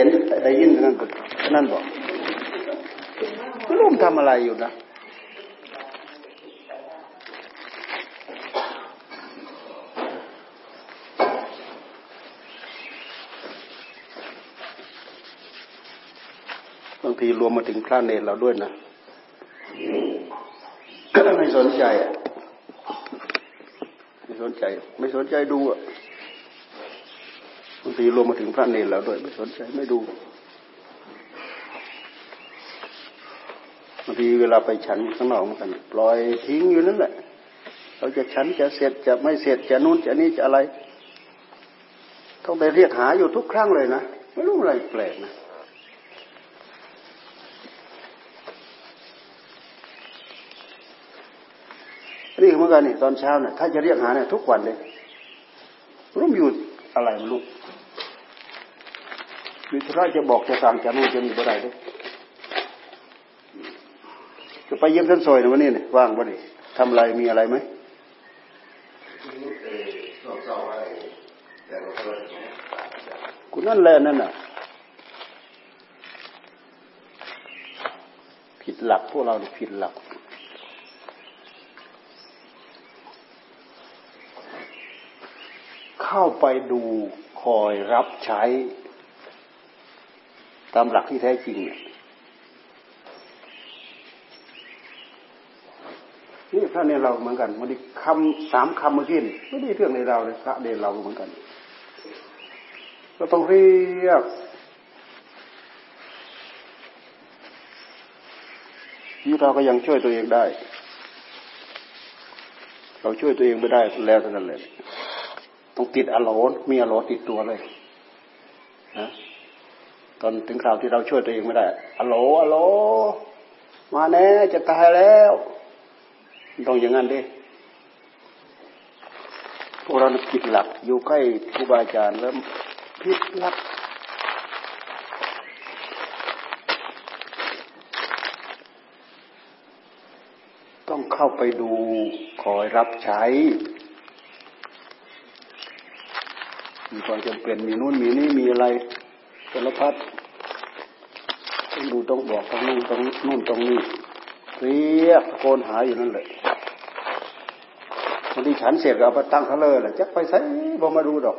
ห็นได้ยินนั่นนั่นบอกไม่รู้ทำอะไรอยู่นะบางทีรวมมาถึงพระเนรเราด้วยนะไม่สนใจไม่สนใจ ไม่สนใจดูอะ บางทีรวมมาถึงพระเนรเราด้วยไม่สนใจไม่ดูบางทีเวลาไปฉันข้างนอกเหมือนกันปล่อยทิ้งอยู่นั่นแหละ เราจะฉันจะเสร็จจะไม่เสร็จจะนู้นจะนี้จะอะไร ต้องไปเรียกหาอยู่ทุกครั้งเลยนะไม่รู้อะไรแปลกนะนี่เหมือนกันนี่ตอนเช้าเนี่ยถ้าจะเรียกหาเนี่ยทุกวันเลยรู้อยู่อะไรลูก มีธุระจะบอกจะสั่งจะนู่นจะนี่บ่ได้ด้วยจะไปเยี่ยมท่านซอยนะวันนี้เนี่ยว่างวันนี้ทำอะไรมีอะไรไหมกูนั่นแหละนั่นน่ะ ผิดหลักพวกเราผิดหลักเข้าไปดูคอยรับใช้ ตามหลักที่แท้จริงเนี่ยนี่พระเนรเราเหมือนกันมันดีคำสามคำเมื่อกี้ไม่ได้เรื่องในเราเลยพระเนรเราเหมือนกันเราต้องเรียกที่เราก็ยังช่วยตัวเองได้ เราช่วยตัวเองไม่ได้แล้วเท่านั้นเลยต้องติดอโลนมีอโลติดตัวเลยนะ ตอนถึงคราวที่เราช่วยตัวเองไม่ได้อโลอโล มาแน่จะตายแล้วต้องอย่างนั้นดิพวกเราจิตหลักอยู่ใกล้ครูบาอาจารย์แล้วพิษหลักต้องเข้าไปดูคอยรับใช้ มีความจำเป็นมีนู่นมีนี่มีอะไร สารพัดต้องดูต้องบอกต้องนู่นต้องนู่นต้องนี่เรียกโกนหาอยู่นั่นแหละบางทีฉันเสร็จก็เอาไปตั้งเขาเลยแหละจะไปใส่บ่มาดูดอก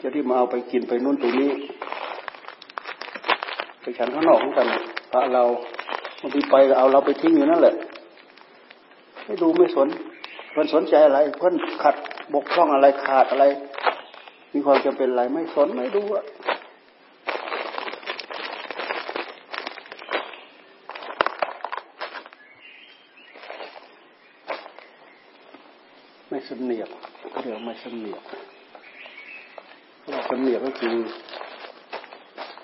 จะที่มาเอาไปกินไปนู่นตรงนี้ไปฉันข้างนอกเหมือนกันพระเราบางทีไปเอาเราไปทิ้งอยู่นั่นแหละไม่ดูไม่สนเพื่อนสนใจอะไร เพื่อนขัดบกพร่องอะไรขาดอะไร มีความจำเป็นอะไรไม่สนไม่ดูอะไม่สำเนียกเดี๋ยวไม่สำเนียกเราสำเนียกก็คือ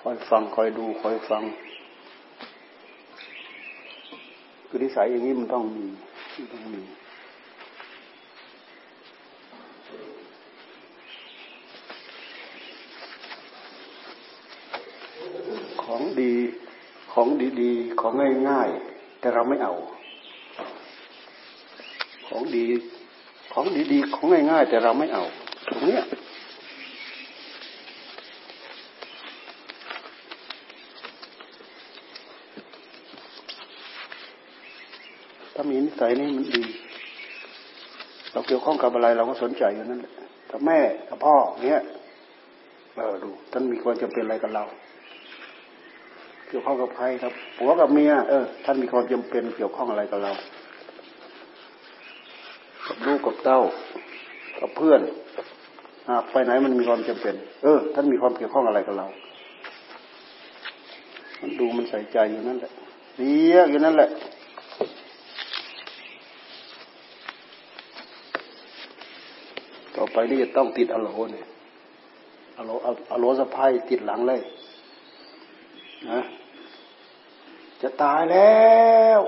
คอยฟังคอยดูคอยฟังคือนิสัยอย่างนี้มันต้องมีต้องมี ของดีของดีๆ ของง่ายๆ แต่เราไม่เอา ของดีของดีๆ ของง่ายๆ แต่เราไม่เอาตรงเนี้ยถ้ามีนิสัยนี่มันดี เราเกี่ยวข้องกับอะไรเราก็สนใจอยู่นั่นแหละกับแม่กับพ่อเนี้ยเออดูท่านมีความจำเป็นอะไรกับเรา เกี่ยวข้องกับใครครับผัวกับเมียเออท่านมีความจำเป็นเกี่ยวข้องอะไรกับเรากับลูกกับเต้า กับเพื่อนหากไปไหนมันมีความจำเป็น เออ ท่านมีความเกี่ยวข้องอะไรกับเรา มันดูมันใส่ใจอยู่นั่นแหละเรียกอยู่นั่นแหละต่อไปนี่จะต้องติดอโลเนี่ยอโลอโลสะพายติดหลังเลยนะ จะตายแล้ว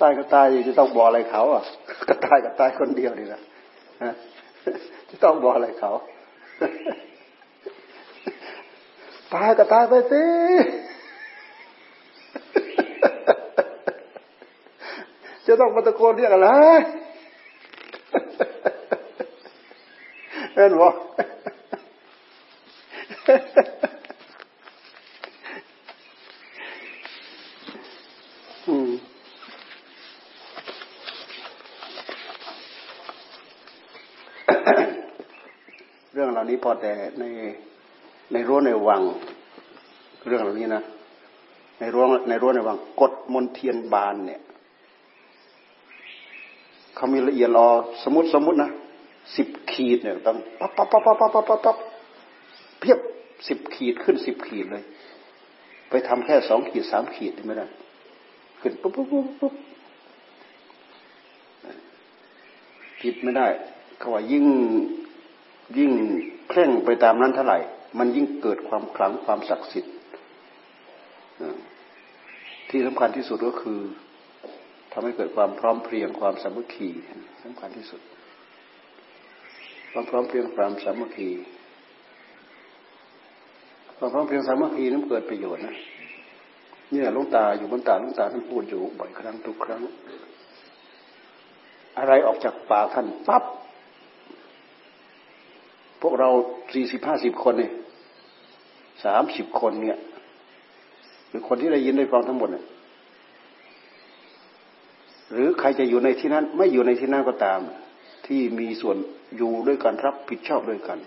ตายก็ตายอยู่จะต้องบอกอะไรเขาอะ ก็ตายก็ตายคนเดียวนี่นะจะต้องบอกอะไรเขา ตายก็ตายไปสิจะต้องมาตะโกนเรียกอะไรเห็นบ่ เรื่องเหล่านี้พอแต่ในในรั้วในวัง เรื่องเหล่านี้นะในรั้วในรั้วในวังกฎมนเทียนบานเนี่ยเขามีละเอียดรอสมมติสมมตินะสิบขีดเนี่ยต้องปั๊บปั๊บปั๊บปั๊บปั๊บปั๊บปั๊บเพียบ สิบขีดขึ้นสิบขีดเลย ไปทำแค่สองขีดสามขีดไม่ได้ขึ้นปุ๊บปุ๊บปุ๊บปุ๊บผิดไม่ได้เขาว่ายิ่งยิ่งเคร่งไปตามนั้นเท่าไหร่ มันยิ่งเกิดความขลังความศักดิ์สิทธิ์ที่สำคัญที่สุดก็คือทำให้เกิดความพร้อมเพรียงความสามัคคีสำคัญที่สุด ความพร้อมเพรียงความสามัคคี ความพร้อมเพรียงสามัคคีนั้นเกิดประโยชน์นะเนี่ยลุงตาอยู่บนตาลุงตาท่านพูดอยู่บ่อยครั้งทุกครั้ง อะไรออกจากปากท่านปั๊บพวกเราสี่สิบห้าสิบคนเนี่ยสามสิบคนเนี่ยหรือคนที่ได้ยินได้ฟังทั้งหมดเนี่ยหรือใครจะอยู่ในที่นั้น ไม่อยู่ในที่นั้นก็ตาม ที่มีส่วนอยู่ด้วยกันรับผิดชอบด้วยกัน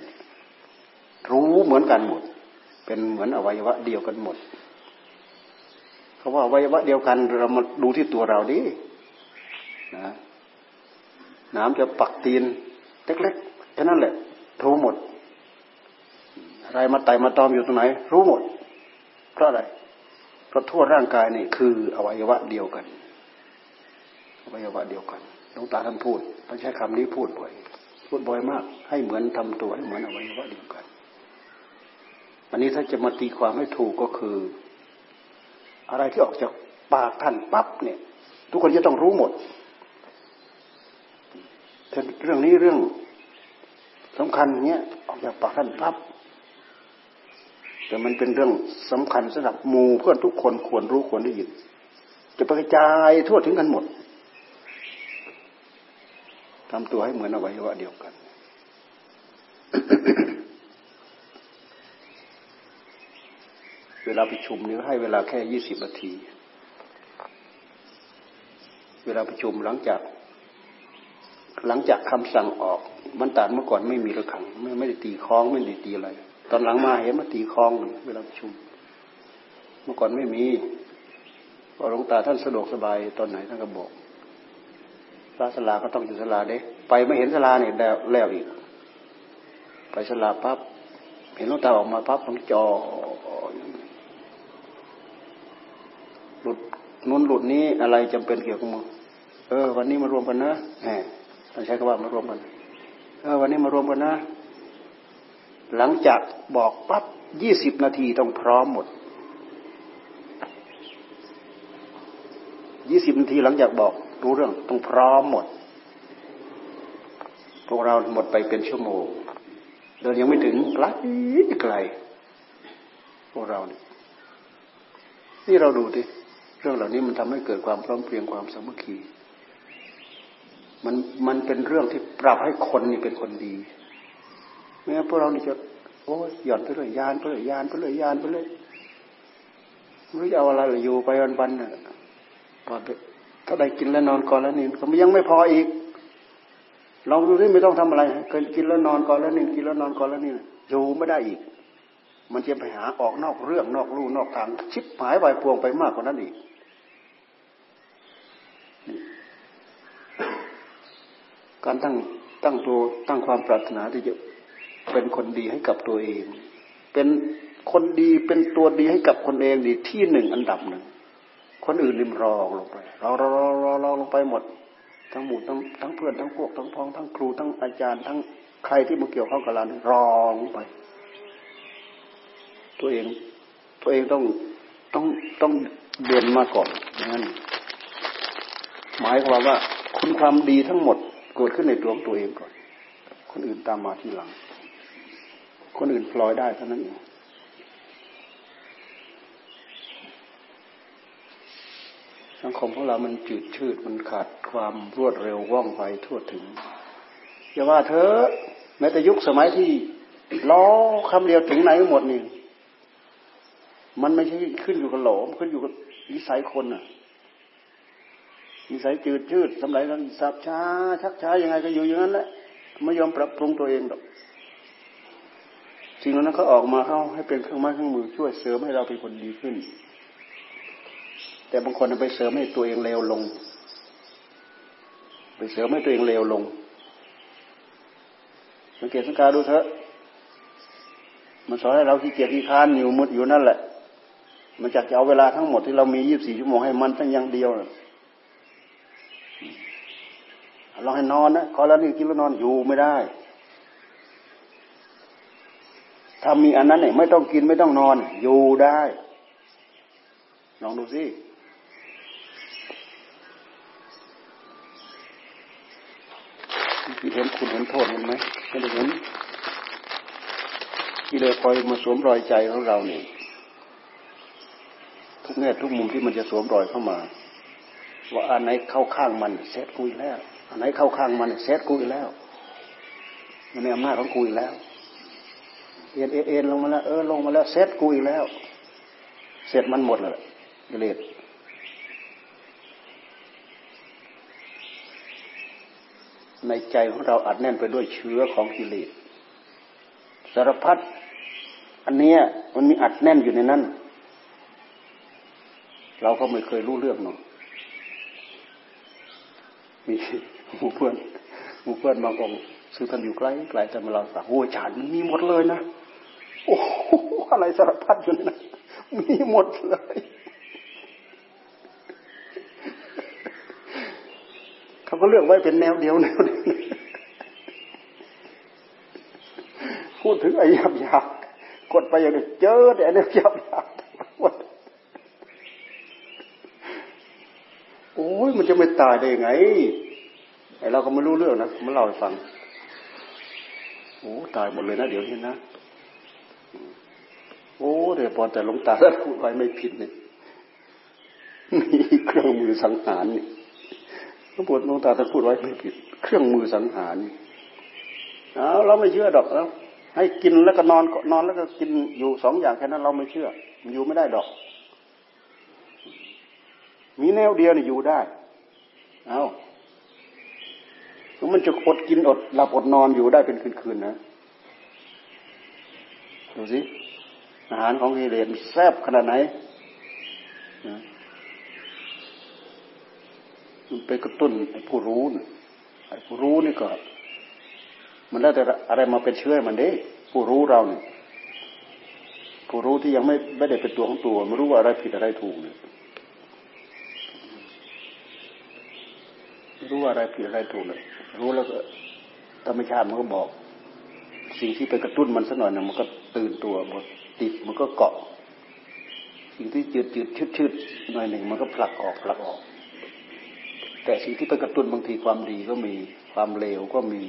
รู้เหมือนกันหมด เป็นเหมือนอวัยวะเดียวกันหมดเขาว่าอวัยวะเดียวกันเรามาดูที่ตัวเราดินะน้ำจะปักตีนเล็กๆแค่นั้นแหละรู้หมดอะไรมาไต่มาตอมอยู่ตรงไหน รู้หมด เพราะอะไรเพราะทั่วร่างกายนี่คืออวัยวะเดียวกันอวัยวะเดียวกันหลวงตาท่านพูดท่านใช้คำนี้พูดบ่อย พูดบ่อยมาก ให้เหมือนทำตัวให้เหมือนอวัยวะเดียวกัน อันนี้ถ้าจะมาตีความให้ถูกก็คือ อะไรที่ออกจากปากท่านปั๊บเนี่ย ทุกคนจะต้องรู้หมดเรื่องนี้เรื่องสำคัญเนี้ยออกจากปากท่านปั๊บแต่มันเป็นเรื่องสำคัญสำหรับหมู่เพื่อนทุกคนควรรู้ควรได้ยินจะกระจายทั่วถึงกันหมดทำตัวให้เหมือนอวัยวะเดียวกัน เวลาประชุมนี่ให้เวลาแค่ยี่สิบนาที เวลาประชุมหลังจาก หลังจากคำสั่งออกมันตานเมื่อก่อนไม่มีระฆังไม่ไม่ได้ตีคล้องไม่ได้ตีอะไร ตอนหลังมาเห็นมาตีคล้อง เวลาประชุม เมื่อก่อนไม่มีพอหลวงตาท่านสะดวกสบายตอนไหนท่านก็บอกพระสลาก็ต้องอยู่สลาเด้ไปไม่เห็นสลาเนี่ยแล้วแล้วอีก ไปสลาปั๊บเห็นหลวงตาออกมาปั๊บต้องจอหลุด นู้นหลุดนี้อะไรจำเป็นเกี่ยวกับมึงเออ วันนี้มารวมกันนะแหมต้องใช้คำว่ามารวมกัน เออ วันนี้มารวมกันนะ หลังจากบอกปั๊บยี่สิบนาทีต้องพร้อมหมดยี่สิบนาทีหลังจากบอกรู้เรื่องต้องพร้อมหมด พวกเราหมดไปเป็นชั่วโมงเดินยังไม่ถึงไกลไกลพวกเราเนี่ยนี่เราดูดิ เรื่องเหล่านี้มันทำให้เกิดความพร้อมเพรียงความสามัคคีมันมันเป็นเรื่องที่ปรับให้คนนี่เป็นคนดีไม่งั้นพวกเรานี่จะโอ้ยหย่อนไปเลยยานไปเลยยานไปเลยยานไปเลยไม่รู้จะเอาอะไรอยู่ไปวันๆน่ะพอถ้าได้กินแล้วนอนก่อนแล้วนี่ก็ยังไม่พออีกลองดูที่ไม่ต้องทำอะไรเคยกินแล้วนอนก่อนแล้วนี่กินแล้วนอนก่อนแล้วนี่อยู่ไม่ได้อีก มันจะไปหาออกนอกเรื่องนอกลู่นอกทางชิบหายไปพวงไปมากกว่านั้นอีก การตั้งตั้งตัวตั้งความปรารถนาที่จะเป็นคนดีให้กับตัวเอง เป็นคนดีเป็นตัวดีให้กับคนเองดีที่หนึ่งอันดับหนึ่งคนอื่นริมรองลงไปรอรอรอรอรอลงไปหมด ทั้งหมู่ทั้งทั้งเพื่อนทั้งพวกทั้งพ้องทั้งครูทั้งอาจารย์ ทั้งใครที่มาเกี่ยวข้องกับเรารองไป ตัวเอง ตัวเองต้องต้องต้องเดินมาก่อนนั่นหมายความว่าคุณความดีทั้งหมด เกิดขึ้นในตัวของตัวเองก่อน คนอื่นตามมาทีหลัง คนอื่นพลอยได้เท่านั้นเองสังคมของเรามันจืดชืดมันขาดความรวดเร็วว่องไวทั่วถึงอย่าว่าเธอแม้แต่ยุคสมัยที่ล้อคำเดียวถึงไหนหมดนี่มันไม่ใช่ขึ้นอยู่กับหลมขึ้นอยู่กับนิสัยคนน่ะ นิสัยจืดชืดสมัยนั้นสับช้า ชักช้ายังไงก็อยู่อย่างนั้นแหละไม่ยอมปรับปรุงตัวเองหรอกสิ่งนั้นเขาออกมาเข้าให้เป็นเครื่องไม้เครื่องมือช่วยเสริมให้เราเป็นคนดีขึ้น แต่บางคนไปเสริมให้ตัวเองเลวลง ไปเสริมให้ตัวเองเลวลงสังเกตสังกาดูเถอะมันสอนให้เราขี้เกียจขี้ค้านอยู่มุดอยู่นั่นแหละ มันจะเอาเวลาทั้งหมดที่เรามียี่บสี่ชั่วโมงให้มันทั้งอย่างเดียว ลองให้นอนนะขอแล้วนี่กินแล้วนอนอยู่ไม่ได้ถ้ามีอันนั้นเนี่ยไม่ต้องกินไม่ต้องนอน อยู่ได้ลองดูสิเห็นคุณเห็นโทษเห็นไหมไม่ได้เห็นที่เลยคอยมาสวมรอยใจของเราเนี่ยทุกแง่ทุกมุมที่มันจะสวมรอยเข้ามา ว่าอันไหนเข้าข้างมันเซตกุยแล้ว อันไหนเข้าข้างมันเซตกุยแล้ว มันในอำนาจของกุยแล้วเอ็นเอ็นลงมาแล้วเออลงมาแล้วเซตกุยแล้ว เสร็จมันหมดเลยกิเลสในใจของเราอัดแน่นไปด้วยเชื้อของกิเลสสารพัดอันเนี้ยมันมีอัดแน่นอยู่ในนั้น เราก็ไม่เคยรู้เรื่องเนาะ มีหมู่เพื่อนหมู่เพื่อนบางองค์ซื้อท่านอยู่ใกล้ไกลแต่มาเราสั่งโอ้ยฉานมันมีหมดเลยนะโอ้อะไรสารพัดอยู่นะมีหมดเลยเขาก็เลือกไว้เป็นแนวเดียวแนวเดียวพูดถึงไอ้ยับยับกดไปอย่างนี้เจอแต่เนี้ยยับยับ มันจะไม่ตายได้ยังไงไอเราก็ไม่รู้เรื่องนะมันเล่าให้ฟังโอ้ตายหมดเลยนะเดี๋ยวนี้นะโอ้เดี๋ยวพอแต่หลวงตาท่านพูดไว้ไม่ผิดเนี่ยมีเครื่องมือสังหารนี่พระพุทธหลวงตาท่านพูดไว้ไม่ผิด เครื่องมือสังหารเอาเราไม่เชื่อดอกแล้วให้กินแล้วก็นอนนอนแล้วก็กินอยู่สองอย่างแค่นั้น เราไม่เชื่อ มันอยู่ไม่ได้ดอก มีแนวเดียวนี่อยู่ได้ เอามันจะอดกินอดหลับอดนอนอยู่ได้เป็นคืนๆนะดูสิอาหารของกิเลสแซ่บขนาดไหนนะมันไปกระตุ้นไอ้ผู้รู้นะไอ้ผู้รู้นี่ก็ มันได้แต่อะไรมาเป็นเชื้อมันเด้ผู้รู้เราเนี่ยผู้รู้ที่ยังไม่ไม่ได้เป็นตัวของตัวไม่รู้ว่าอะไรผิดอะไรถูกเนี่ย รู้อะไรผิดอะไรถูกเลยรู้แล้วก็ธรรมชาติมันก็บอก สิ่งที่ไปกระตุ้นมันสักหน่อยนึงมันก็ตื่นตัวหมดติดมันก็เกาะ สิ่งที่จืดจืดชืดชืดหน่อยหนึ่งมันก็ผลักออกผลักออก แต่สิ่งที่ไปกระตุ้นบางทีความดีก็มีความเลวก็มี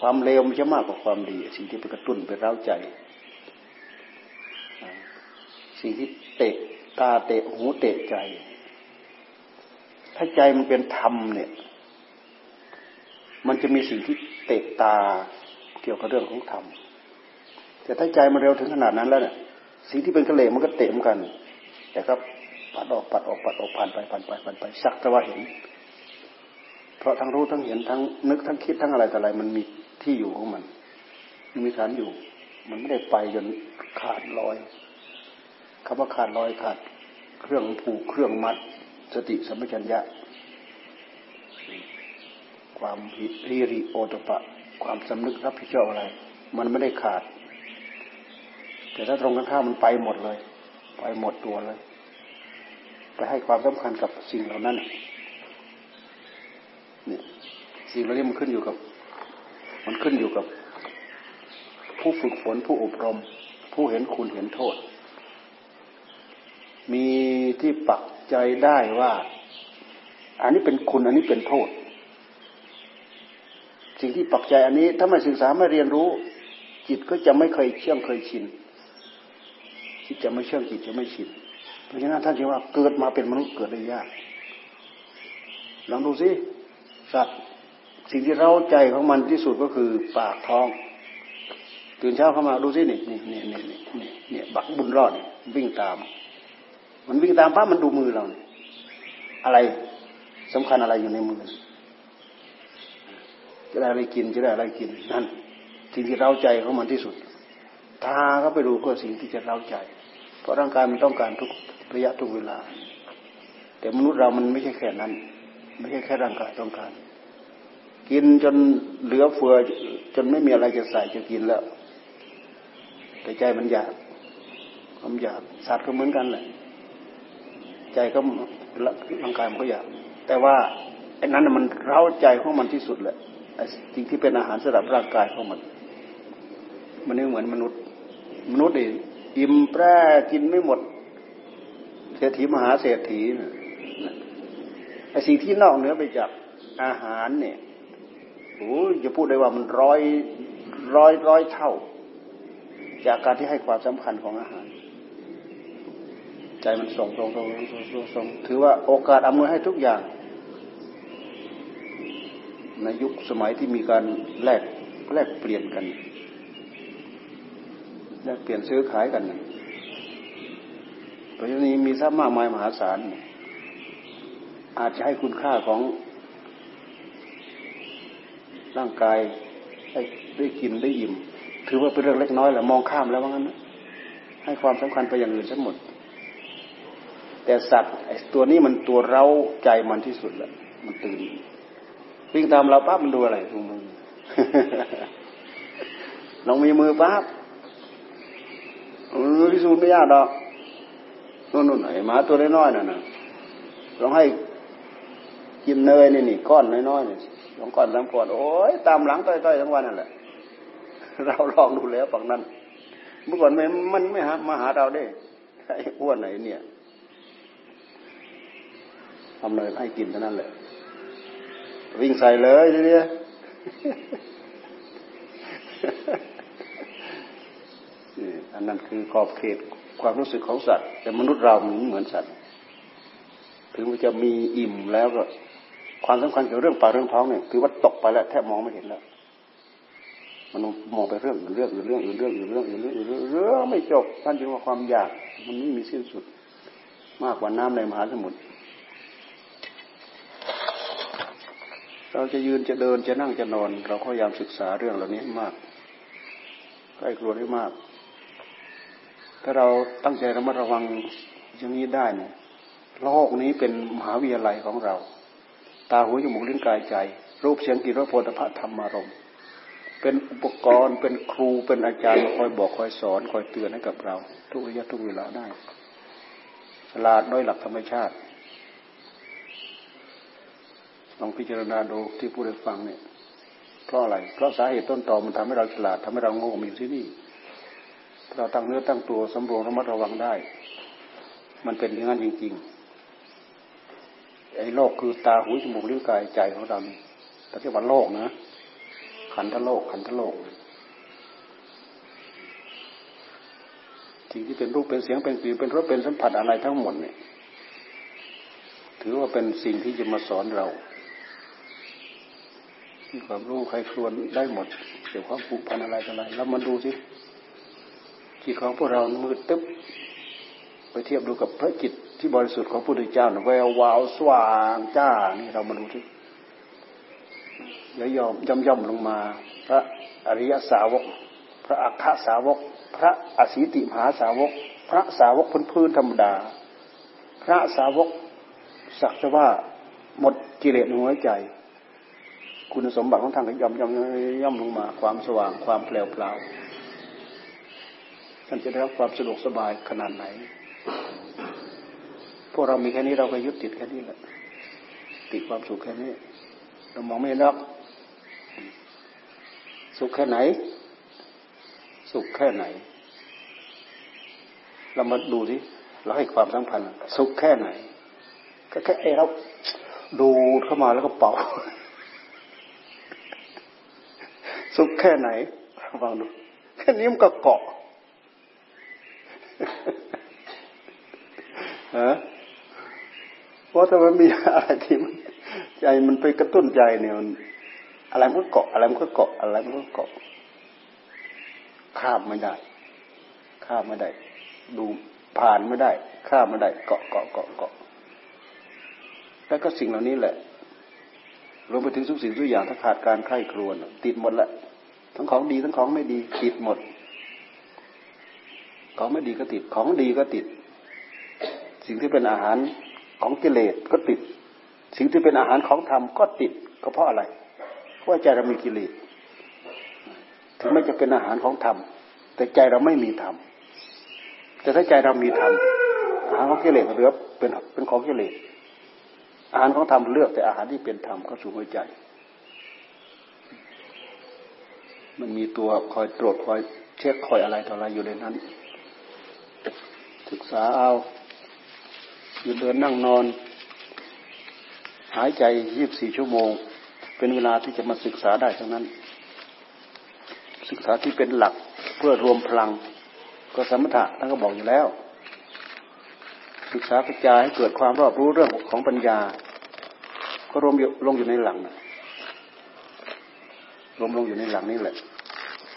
ความเลวมันจะมากกว่าความดี สิ่งที่ไปกระตุ้นไปเร้าใจ สิ่งที่เตะตาเตะหูเตะใจ ถ้าใจมันเป็นธรรมเนี่ย มันจะมีสิ่งที่เตะตาเกี่ยวกับเรื่องของธรรมแต่ถ้าใจมันเร็วถึงขนาดนั้นแล้วเนี่ยสิ่งที่เป็นกระเลมันก็เตะเหมือนกัน แต่ก็ปัดออกปัดออกปัดออกผ่านไปผ่านไปผ่านไปสักแต่ว่าเห็น เพราะทั้งรู้ทั้งเห็นทั้งนึกทั้งคิดทั้งอะไรแต่อะไร มันมีที่อยู่ของมันมันมีฐานอยู่ มันไม่ได้ไปจนขาดลอยคำว่าขาดลอยขาดเครื่องผูกเครื่องมัด สติสัมปชัญญะ ความริริโอตปะ ความสำนึกรับผิดชอบอะไร มันไม่ได้ขาด แต่ถ้าตรงกันข้ามมันไปหมดเลย ไปหมดตัวเลยไปให้ความสำคัญกับสิ่งเหล่านั้นนี่สิ่งเหล่านี้มันขึ้นอยู่กับ มันขึ้นอยู่กับ ผู้ฝึกฝนผู้อบรม ผู้เห็นคุณเห็นโทษ มีที่ปักใจได้ว่า อันนี้เป็นคุณอันนี้เป็นโทษ สิ่งที่ปักใจอันนี้ ถ้าไม่ศึกษาไม่เรียนรู้ จิตก็จะไม่เคยเชื่องเคยชินจิตจะไม่เชื่องจิตจะไม่ชินเพราะฉะนั้นท่านจึงว่าเกิดมาเป็นมนุษย์เกิดได้ยากลองดูสิสัตว์สิ่งที่เราใจของมันที่สุดก็คือปากท้องตื่นเช้าเข้ามาดูสินี่นี่นี่นี่นี่นี่บักบุญรอดวิ่งตาม มันวิ่งตามป้ามันดูมือเราเนี่ยอะไรสำคัญอะไรอยู่ในมือ จะได้อะไรกินจะได้อะไรกินนั่นสิ่งที่เราใจของมันที่สุดตาก็ไปดูก็สิ่งที่จะเราใจ เพราะร่างกายมันต้องการทุกระยะทุกเวลา แต่มนุษย์เรามันไม่ใช่แค่นั้น ไม่ใช่แค่ร่างกายต้องการ กินจนเหลือเฟือจนไม่มีอะไรจะใส่จะกินแล้ว แต่ใจมันอยากความอยากสัตว์ก็เหมือนกันแหละใจก็ร่างกายมันก็อยาก แต่ว่าไอ้นั้นมันเร้าใจของมันที่สุดแหละ สิ่งที่เป็นอาหารสำหรับร่างกายของมัน มันไม่เหมือนมนุษย์ มนุษย์เองอิ่มแปรกินไม่หมด เศรษฐีมหาเศรษฐีไอสิ่งที่นอกเหนือไปจากอาหารเนี่ยโอ้จะพูดได้ว่ามันร้อยร้อยร้อยเท่า จากการที่ให้ความสำคัญของอาหาร ใจมันส่งส่งส่งส่งส่งส่งถือว่าโอกาสอำนวยให้ทุกอย่าง ในยุคสมัยที่มีการแลกแลกเปลี่ยนกันแลกเปลี่ยนซื้อขายกันเพราะฉะนี้มีทรัพย์มากมายมหาศาล อาจจะให้คุณค่าของร่างกายได้ได้กินได้อิ่ม ถือว่าเป็นเรื่องเล็กน้อยแหละมองข้ามแล้วว่างั้น ให้ความสำคัญไปอย่างอื่นทั้งหมด แต่สัตว์ไอ้ตัวนี้มันตัวเราใจมันที่สุดแหละมันตื่น วิ่งตามเราปั๊บมันดูอะไรดูมือลองมีมือปั๊บพิสูจน์ไม่ยากดอกนู่นนู่นไอ้หมาตัวน้อยๆน่ะนะลองให้กินเนยนี่นี่ก้อนน้อยๆนี่สองก้อนสามก้อนโอ้ยตามหลังต้อยๆทั้งวันนั่นแหละเราลองดูแล้วฝั่งนั้น เมื่อก่อนมันมันไม่หามาหาเราได้ไอ้อ้วนไหนเนี่ยทำเนยให้กินเท่านั้นแหละ วิ่งใส่เลยทีเดียอันนั้นคือขอบเขตความรู้สึกของสัตว์ แต่มนุษย์เราเหมือนสัตว์ ถึงมันจะมีอิ่มแล้วก็ ความสำคัญเกี่ยวเรื่องปากเรื่องท้องเนี่ยถือว่าตกไปแล้วแทบมองไม่เห็นแล้วมันมองไปเรื่องอื่นเรื่องอื่นเรื่องอื่นเรื่องอื่นเรื่องอื่นเรื่องอื่นเรื่องไม่จบท่านจึงว่าความอยาก มันไม่มีสิ้นสุด มากกว่าน้ำในมหาสมุทร เราจะยืนจะเดินจะนั่งจะนอน เราพยายามศึกษาเรื่องเหล่านี้มากใกล้ครัวได้มาก ถ้าเราตั้งใจระมัดระวังอย่างนี้ได้เนี่ยโลกนี้เป็นมหาวิทยาลัยของเรา ตาหูจมูกลิ้นกายใจ รูปเสียงกลิ่นรสโผฏฐะธรรมารมเป็นอุปกรณ์เป็นครูเป็นอาจารย์คอยบอกคอยสอนคอยเตือนให้กับเรา ทุกระยะทุกเวลาได้ฉลาดด้วยหลักธรรมชาติ ลองพิจารณาดูที่ผู้ได้ฟังเนี่ยเพราะอะไรเพราะสาเหตุต้นตอมันทำให้เราฉลาดทำให้เราโง่มีที่นี่เราตั้งเนื้อตั้งตัวสำรวมระมัดระวังได้ มันเป็นอย่างนั้นจริงๆไอ้โลกคือตาหูจมูกลิ้นกายใจของเราแต่ที่ว่าโลกนะขันธโลกขันธโลกสิ่งที่เป็นรูปเป็นเสียงเป็นกลิ่นเป็นรสเป็นสัมผัสอะไรทั้งหมดเนี่ยถือว่าเป็นสิ่งที่จะมาสอนเรา ความรู้ใครครวนได้หมดเกี่ยวกับผูกพันอะไรต่ออะไรแล้วมาดูสิจิตของพวกเรามืดตึ๊บไปเทียบดูกับพระจิตที่บริสุทธิ์ของพระพุทธเจ้าแวววาวสว่างจ้านี่เรามาดูสิแล้วยอมย่อมย่อมลงมา พระอริยสาวก พระอัคคสาวก พระอสิติมหาสาวก พระสาวกพื้นพื้นธรรมดา พระสาวกสักแต่ว่าหมดกิเลสหัวใจ คุณสมบัติของท่านก็ย่อมย่อมย่อมลงมา ความสว่างความแปลวเปล่าท่านจะได้รับความสะดวกสบายขนาดไหน พวกเรามีแค่นี้เราก็ยึดติดแค่นี้แหละ ติดความสุขแค่นี้ เรามองไม่นหรอกสุขแค่ไหน สุขแค่ไหน เรามาดูสิเราให้ความสำคัญสุขแค่ไหน ก็แค่ไอ้เราดูเข้ามาแล้วก็เป่าสุขแค่ไหนฟังดูแค่นี้มันก็เกาะฮะเพราะถ้ามันมีอะไรที่มันใจมันไปกระตุ้นใจเนี่ยมันอะไรมันก็เกาะอะไรมันก็เกาะอะไรมันก็เกาะข้ามไม่ได้ ข้ามไม่ได้ ดูผ่านไม่ได้ ข้ามไม่ได้ เกาะเกาะเกาะเกาะแล้วก็สิ่งเหล่านี้แหละรวมไปถึงทุกสิ่งทุกอย่างถ้าขาดการไข้ครวนติดหมดละ ทั้งของดีทั้งของไม่ดีติดหมด ของไม่ดีก็ติด ของดีก็ติด สิ่งที่เป็นอาหารของกิเลสก็ติด สิ่งที่เป็นอาหารของธรรมก็ติดก็เพราะอะไรเพราะใจเรามีกิเลสถึงไม่จะเป็นอาหารของธรรมแต่ใจเราไม่มีธรรมแต่ถ้าใจเรามีธรรมอาหารของกิเลสเหลือเป็นเป็นของกิเลสอาหารของธรรมเลือกแต่อาหารที่เป็นธรรมเข้าสู่หัวใจ มันมีตัวคอยตรวจคอยเช็คคอยอะไรต่ออะไรอยู่ในนั้น ศึกษาเอายืนเดินนั่งนอน หายใจยี่บสี่ชั่วโมง เป็นเวลาที่จะมาศึกษาได้ทั้งนั้น ศึกษาที่เป็นหลักเพื่อรวมพลัง ก็สมถะท่านก็บอกอยู่แล้ว ศึกษากระจายให้เกิดความรอบรู้เรื่องของปัญญา ก็รวมลงอยู่ในหลังนะ รวมลงอยู่ในหลังนี้แหละ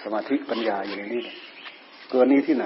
สมาธิปัญญาอยู่ในนี้แหละเกินนี้ที่ไหน